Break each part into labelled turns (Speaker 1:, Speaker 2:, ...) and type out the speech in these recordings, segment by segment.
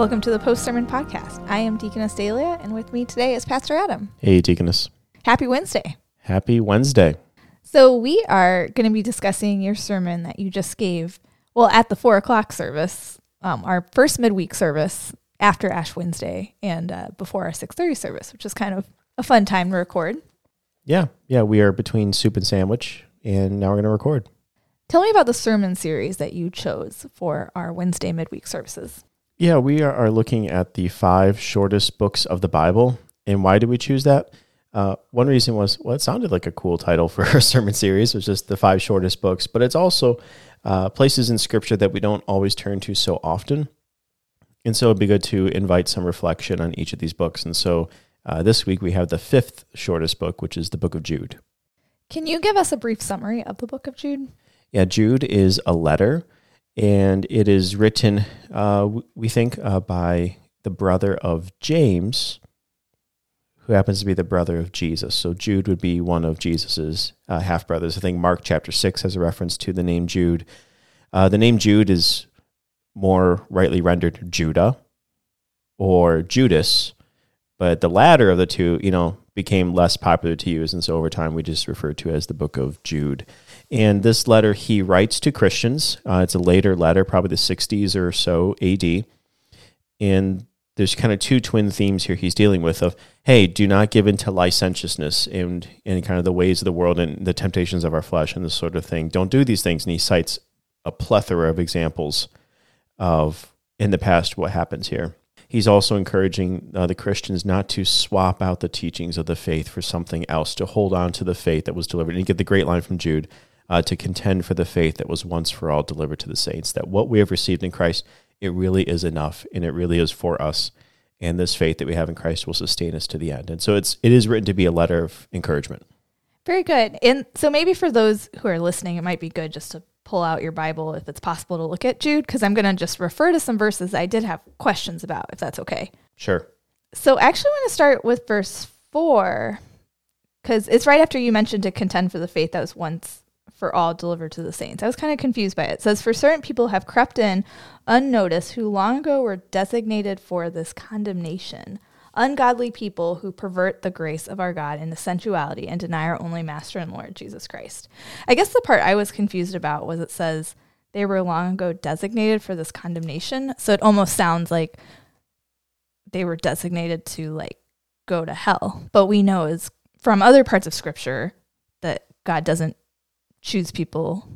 Speaker 1: Welcome to the Post Sermon Podcast. I am Deaconess Dahlia, and with me today is Pastor Adam.
Speaker 2: Hey, Deaconess.
Speaker 1: Happy Wednesday.
Speaker 2: Happy Wednesday.
Speaker 1: So, we are going to be discussing your sermon that you just gave, well, at the four o'clock service, um, our first midweek service after Ash Wednesday and uh, before our 6.30 service, which is kind of a fun time to record.
Speaker 2: Yeah, yeah, we are between soup and sandwich, and now we're going to record.
Speaker 1: Tell me about the sermon series that you chose for our Wednesday midweek services.
Speaker 2: Yeah, we are, are looking at the five shortest books of the Bible. And why did we choose that? Uh, one reason was, well, it sounded like a cool title for a sermon series, was just the five shortest books, but it's also uh, places in Scripture that we don't always turn to so often. And so it'd be good to invite some reflection on each of these books. And so uh, this week we have the fifth shortest book, which is the book of Jude.
Speaker 1: Can you give us a brief summary of the book of Jude?
Speaker 2: Yeah, Jude is a letter, and it is written, uh, we think, uh, by the brother of James, who happens to be the brother of Jesus. So Jude would be one of Jesus's uh, half brothers. I think Mark chapter six has a reference to the name Jude. Uh, the name Jude is more rightly rendered Judah or Judas, but the latter of the two, you know, became less popular to use, and so over time we just refer to as the book of Jude. And this letter he writes to Christians. Uh, it's a later letter, probably the 60s or so AD. And there's kind of two twin themes here he's dealing with of, hey, do not give in to licentiousness and, and kind of the ways of the world and the temptations of our flesh and this sort of thing. Don't do these things. And he cites a plethora of examples of in the past what happens here. He's also encouraging uh, the Christians not to swap out the teachings of the faith for something else, to hold on to the faith that was delivered. And you get the great line from Jude uh, to contend for the faith that was once for all delivered to the saints. That what we have received in Christ, it really is enough, and it really is for us. And this faith that we have in Christ will sustain us to the end. And so it's it is written to be a letter of encouragement.
Speaker 1: Very good. And so maybe for those who are listening, it might be good just to pull out your Bible if it's possible to look at Jude, because I'm going to just refer to some verses I did have questions about, if that's okay.
Speaker 2: Sure.
Speaker 1: So I actually want to start with verse four, because it's right after you mentioned to contend for the faith that was once for all delivered to the saints. I was kind of confused by it. It says, For certain people have crept in unnoticed who long ago were designated for this condemnation. Ungodly people who pervert the grace of our God into sensuality and deny our only Master and Lord, Jesus Christ. I guess the part I was confused about was it says they were long ago designated for this condemnation. So it almost sounds like they were designated to like go to hell. But we know is from other parts of scripture that God doesn't choose people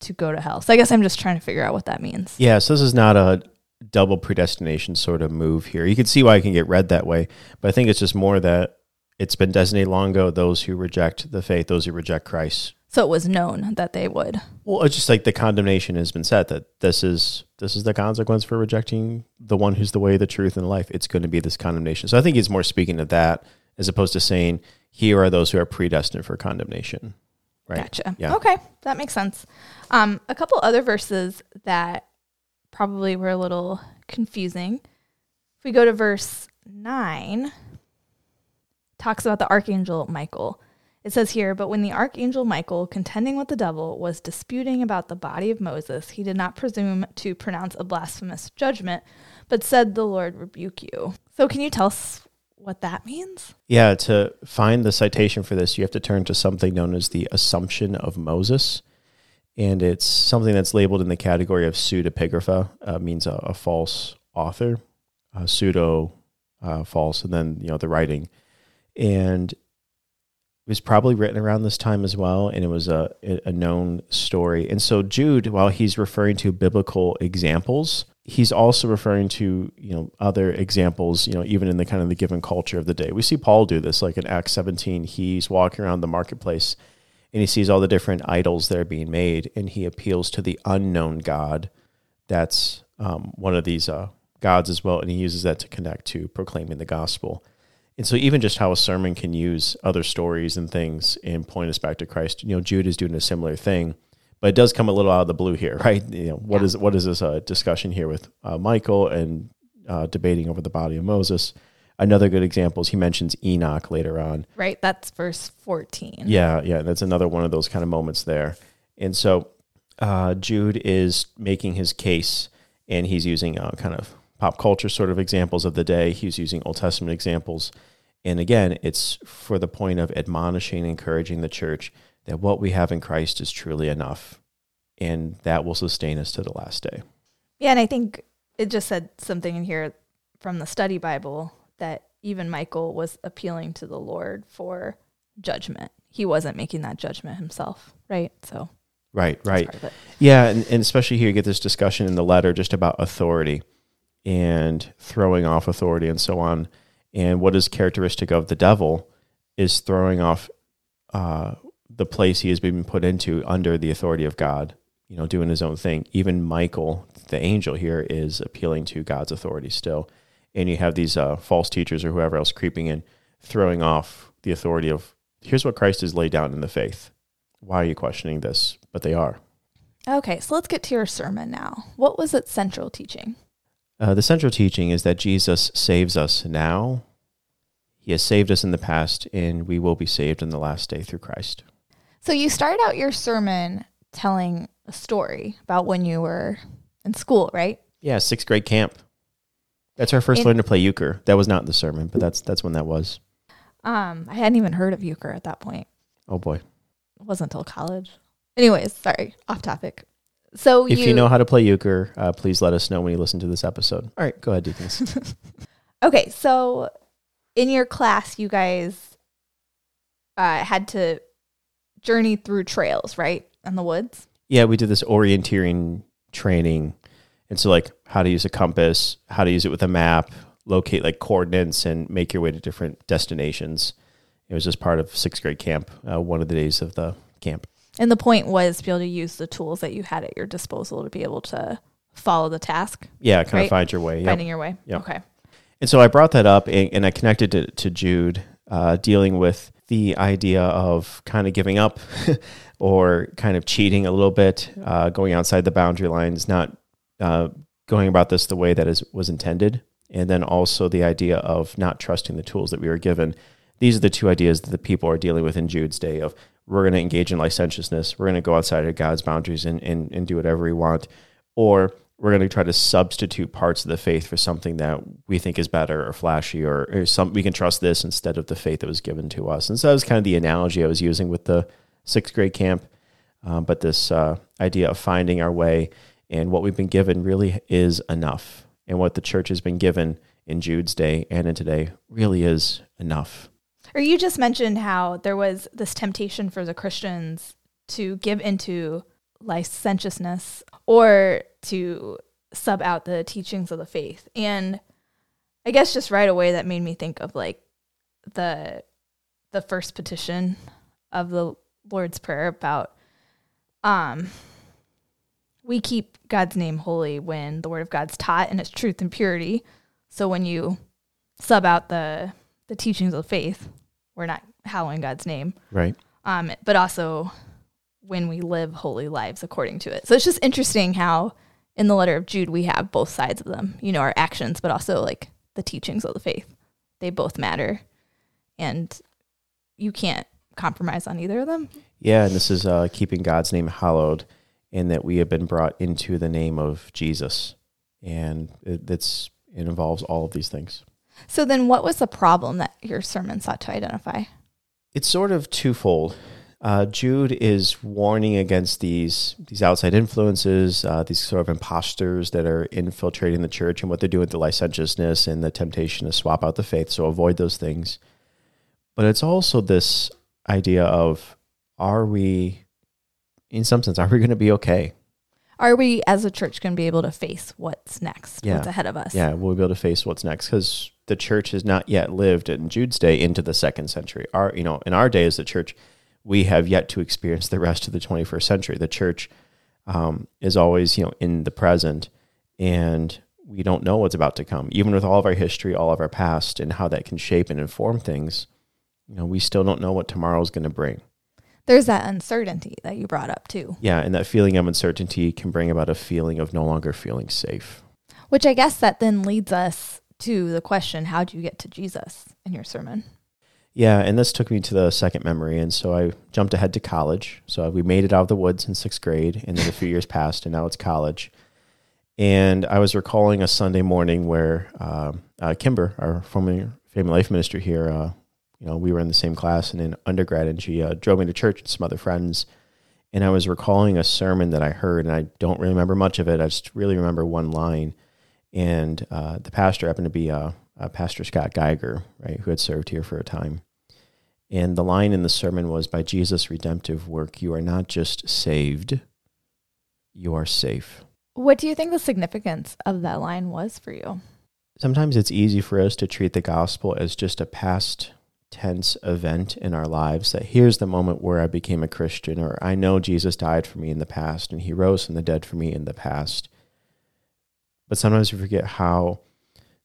Speaker 1: to go to hell. So I guess I'm just trying to figure out what that means.
Speaker 2: Yeah, so this is not a double predestination sort of move here. You can see why it can get read that way, but I think it's just more that it's been designated long ago those who reject the faith, those who reject Christ.
Speaker 1: So it was known that they would.
Speaker 2: Well, it's just like the condemnation has been set that this is this is the consequence for rejecting the one who's the way, the truth, and life. It's going to be this condemnation. So I think he's more speaking of that as opposed to saying here are those who are predestined for condemnation. Right.
Speaker 1: Gotcha. Yeah. Okay, that makes sense. Um, a couple other verses that probably were a little confusing. If we go to verse nine, talks about the archangel Michael. It says here, but when the archangel Michael, contending with the devil, was disputing about the body of Moses, he did not presume to pronounce a blasphemous judgment, but said, The Lord rebuke you. So, can you tell us what that means?
Speaker 2: Yeah, to find the citation for this, you have to turn to something known as the Assumption of Moses. And it's something that's labeled in the category of pseudepigrapha, uh, means a, a, false author, pseudo uh, false, and then, you know, the writing. And it was probably written around this time as well, and it was a, a known story. And so Jude, while he's referring to biblical examples, he's also referring to you know other examples you know even in the kind of the given culture of the day. We see paul do this like in acts 17 he's walking around the marketplace and he sees all the different idols that are being made and he appeals to the unknown god that's um, one of these uh, gods as well and he uses that to connect to proclaiming the gospel. And so even just how a sermon can use other stories and things and point us back to christ you know jude is doing a similar thing but it does come a little out of the blue here, right? You know, what yeah. is what is this uh, discussion here with uh, Michael and uh, debating over the body of Moses? Another good example is he mentions Enoch later on.
Speaker 1: Right, that's verse fourteen.
Speaker 2: Yeah, yeah, that's another one of those kind of moments there. And so uh, Jude is making his case, and he's using uh, kind of pop culture sort of examples of the day. He's using Old Testament examples. And again, it's for the point of admonishing, encouraging the church that what we have in Christ is truly enough, and that will sustain us to the last day.
Speaker 1: Yeah, and I think it just said something in here from the study Bible that even Michael was appealing to the Lord for judgment. He wasn't making that judgment himself, right? So,
Speaker 2: right, right. Yeah, and, and especially here, you get this discussion in the letter just about authority and throwing off authority and so on. And what is characteristic of the devil is throwing off uh, the place he has been put into under the authority of God, you know, doing his own thing. Even Michael, the angel here, is appealing to God's authority still. And you have these uh, false teachers or whoever else creeping in, throwing off the authority of here's what Christ has laid down in the faith. Why are you questioning this? But they are.
Speaker 1: Okay, so let's get to your sermon now. What was its central teaching?
Speaker 2: Uh, the central teaching is that Jesus saves us now. He has saved us in the past, and we will be saved in the last day through Christ.
Speaker 1: So you start out your sermon telling a story about when you were in school, right?
Speaker 2: Yeah, sixth grade camp. That's our first in, learn to play euchre. That was not the sermon, but that's that's when that was.
Speaker 1: Um, I hadn't even heard of euchre at that point.
Speaker 2: Oh boy, it
Speaker 1: wasn't until college. Anyways, sorry, off topic. So
Speaker 2: if you, you know how to play euchre, uh, please let us know when you listen to this episode. All right, go ahead, Deacons.
Speaker 1: okay, so in your class, you guys uh, had to journey through trails, right, in the woods.
Speaker 2: Yeah, we did this orienteering training, and so like how to use a compass, how to use it with a map, locate like coordinates, and make your way to different destinations. It was just part of sixth grade camp, uh, one of the days of the camp.
Speaker 1: And the point was to be able to use the tools that you had at your disposal to be able to follow the task.
Speaker 2: Yeah, kind right? of find your way.
Speaker 1: Yep. Finding your way. Yep. Okay.
Speaker 2: And so I brought that up and, and I connected it to Jude, uh, dealing with the idea of kind of giving up or kind of cheating a little bit, uh, going outside the boundary lines, not uh, going about this the way that is was intended, and then also the idea of not trusting the tools that we were given. These are the two ideas that the people are dealing with in Jude's day of we're going to engage in licentiousness. We're going to go outside of God's boundaries and, and, and do whatever we want. Or we're going to try to substitute parts of the faith for something that we think is better or flashy or, or some we can trust this instead of the faith that was given to us. And so that was kind of the analogy I was using with the sixth grade camp. Um, but this uh, idea of finding our way and what we've been given really is enough. And what the church has been given in Jude's day and in today really is enough.
Speaker 1: Or you just mentioned how there was this temptation for the Christians to give into licentiousness or to sub out the teachings of the faith. And I guess just right away that made me think of like the the first petition of the Lord's Prayer about um we keep God's name holy when the word of God's taught in its truth and purity. So when you sub out the the teachings of faith, we're not hallowing God's name.
Speaker 2: Right.
Speaker 1: Um, but also when we live holy lives according to it. So it's just interesting how in the letter of Jude we have both sides of them, you know, our actions, but also like the teachings of the faith. They both matter. And you can't compromise on either of them.
Speaker 2: Yeah, and this is uh, keeping God's name hallowed in that we have been brought into the name of Jesus. And it, it's, it involves all of these things.
Speaker 1: So then, what was the problem that your sermon sought to identify?
Speaker 2: It's sort of twofold. Uh, Jude is warning against these these outside influences, uh, these sort of imposters that are infiltrating the church, and what they're doing with the licentiousness and the temptation to swap out the faith. So avoid those things. But it's also this idea of: Are we, in some sense, are we going to be okay?
Speaker 1: are we as a church going to be able to face what's next
Speaker 2: yeah.
Speaker 1: what's ahead of us
Speaker 2: yeah we'll be able to face what's next because the church has not yet lived in jude's day into the second century our you know in our day as the church we have yet to experience the rest of the 21st century the church um, is always you know in the present and we don't know what's about to come even with all of our history all of our past and how that can shape and inform things you know we still don't know what tomorrow is going to bring
Speaker 1: there's that uncertainty that you brought up too.
Speaker 2: Yeah, and that feeling of uncertainty can bring about a feeling of no longer feeling safe.
Speaker 1: Which I guess that then leads us to the question how do you get to Jesus in your sermon?
Speaker 2: Yeah, and this took me to the second memory. And so I jumped ahead to college. So we made it out of the woods in sixth grade, and then a few years passed, and now it's college. And I was recalling a Sunday morning where um, uh, Kimber, our former Family Life Minister here, uh, you know, we were in the same class and in undergrad, and she uh, drove me to church with some other friends. And I was recalling a sermon that I heard, and I don't really remember much of it. I just really remember one line. And uh, the pastor happened to be uh, Pastor Scott Geiger, right, who had served here for a time. And the line in the sermon was By Jesus' redemptive work, you are not just saved, you are safe.
Speaker 1: What do you think the significance of that line was for you?
Speaker 2: Sometimes it's easy for us to treat the gospel as just a past tense event in our lives that here's the moment where I became a Christian, or I know Jesus died for me in the past and he rose from the dead for me in the past. But sometimes we forget how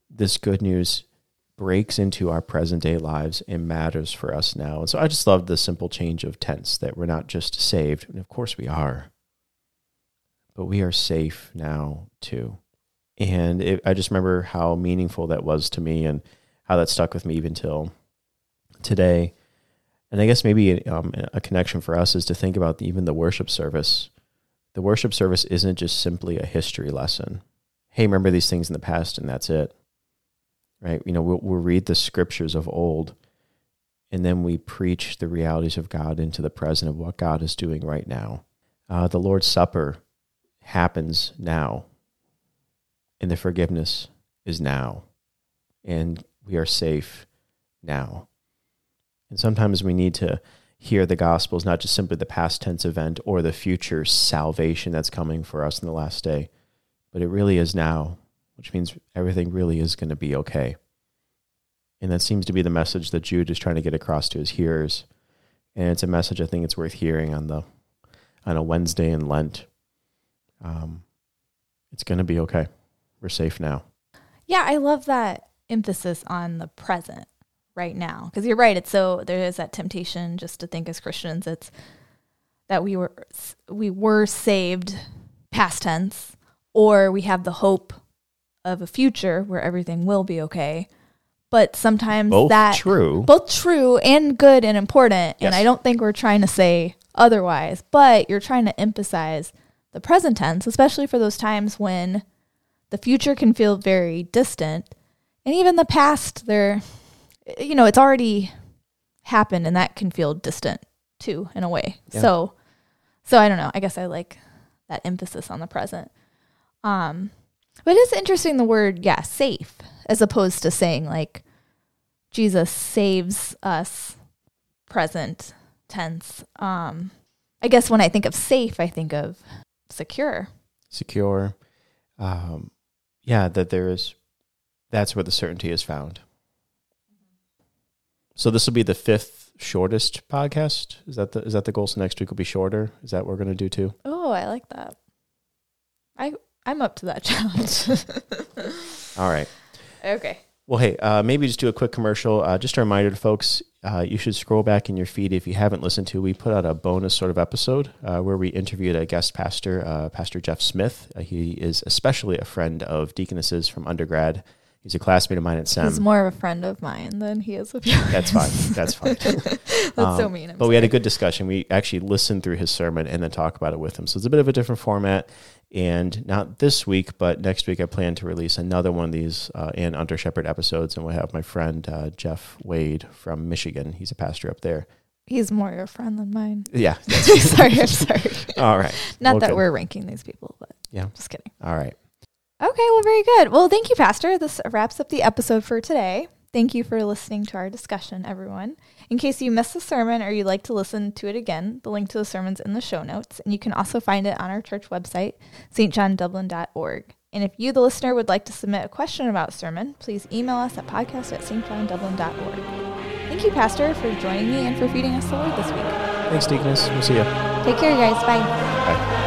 Speaker 2: this good news breaks into our present day lives and matters for us now. And so I just love the simple change of tense that we're not just saved, and of course we are, but we are safe now too. And it, I just remember how meaningful that was to me and how that stuck with me even till today. And I guess maybe um, a connection for us is to think about even the worship service. The worship service isn't just simply a history lesson. Hey, remember these things in the past, and that's it right? You know, we'll, we'll read the scriptures of old and then we preach the realities of God into the present of what God is doing right now. Uh, the Lord's Supper happens now, and the forgiveness is now, and we are safe now. And sometimes we need to hear the gospel is not just simply the past tense event or the future salvation that's coming for us in the last day, but it really is now which means everything really is going to be okay. And that seems to be the message that Jude is trying to get across to his hearers. And it's a message I think it's worth hearing on the on a Wednesday in Lent. Um, it's going to be okay. We're safe now.
Speaker 1: Yeah, I love that emphasis on the present right now because you're right. It's so there is that temptation just to think as Christians it's that we were we were saved past tense or we have the hope of a future where everything will be okay. But sometimes
Speaker 2: both
Speaker 1: that
Speaker 2: true,
Speaker 1: both true and good and important.
Speaker 2: Yes.
Speaker 1: And I don't think we're trying to say otherwise, but you're trying to emphasize the present tense, especially for those times when the future can feel very distant. And even the past, there, you know, it's already happened and that can feel distant too, in a way.
Speaker 2: Yeah.
Speaker 1: So, so I don't know. I guess I like that emphasis on the present. Um, but it's interesting the word, yeah, safe, as opposed to saying like Jesus saves us present tense. Um, I guess when I think of safe, I think of secure.
Speaker 2: secure. Um, yeah, that there is. That's where the certainty is found. So this will be the fifth shortest podcast. Is that the is that the goal? So next week will be shorter. Is that what we're going to do too?
Speaker 1: Oh, I like that. I I'm up to that challenge.
Speaker 2: All right.
Speaker 1: okay.
Speaker 2: Well, hey, uh, maybe just do a quick commercial. Uh, just a reminder to folks, uh, you should scroll back in your feed if you haven't listened to. We put out a bonus sort of episode uh, where we interviewed a guest pastor, uh, Pastor Jeff Smith. Uh, he is especially a friend of Deaconesses from undergrad. He's a classmate of mine at SEM.
Speaker 1: He's more of a friend of mine than he is of yours.
Speaker 2: That's fine. That's fine.
Speaker 1: That's so
Speaker 2: Um,
Speaker 1: mean. I'm
Speaker 2: but we had a good discussion. We actually listened through his sermon and then talk about it with him. So it's a bit of a different format. And not this week, but next week, I plan to release another one of these uh, and Under Shepherd episodes. And we'll have my friend uh, Jeff Wade from Michigan. He's a pastor up there.
Speaker 1: He's more your friend than mine.
Speaker 2: Yeah.
Speaker 1: sorry, I'm sorry.
Speaker 2: All right.
Speaker 1: Not
Speaker 2: Well,
Speaker 1: that
Speaker 2: good.
Speaker 1: we're ranking these people, but
Speaker 2: Yeah.
Speaker 1: just kidding.
Speaker 2: All right.
Speaker 1: Okay, well, very good. Well, thank you, Pastor. This wraps up the episode for today. Thank you for listening to our discussion, everyone. In case you missed the sermon or you'd like to listen to it again, the link to the sermon's in the show notes, and you can also find it on our church website, stjohndublin.org. And if you, the listener, would like to submit a question about sermon, please email us at podcast at stjohndublin.org. Thank you, Pastor, for joining me and for feeding us the word this week.
Speaker 2: Thanks, Deaconess. We'll see you.
Speaker 1: Take care, guys. Bye.
Speaker 2: Bye.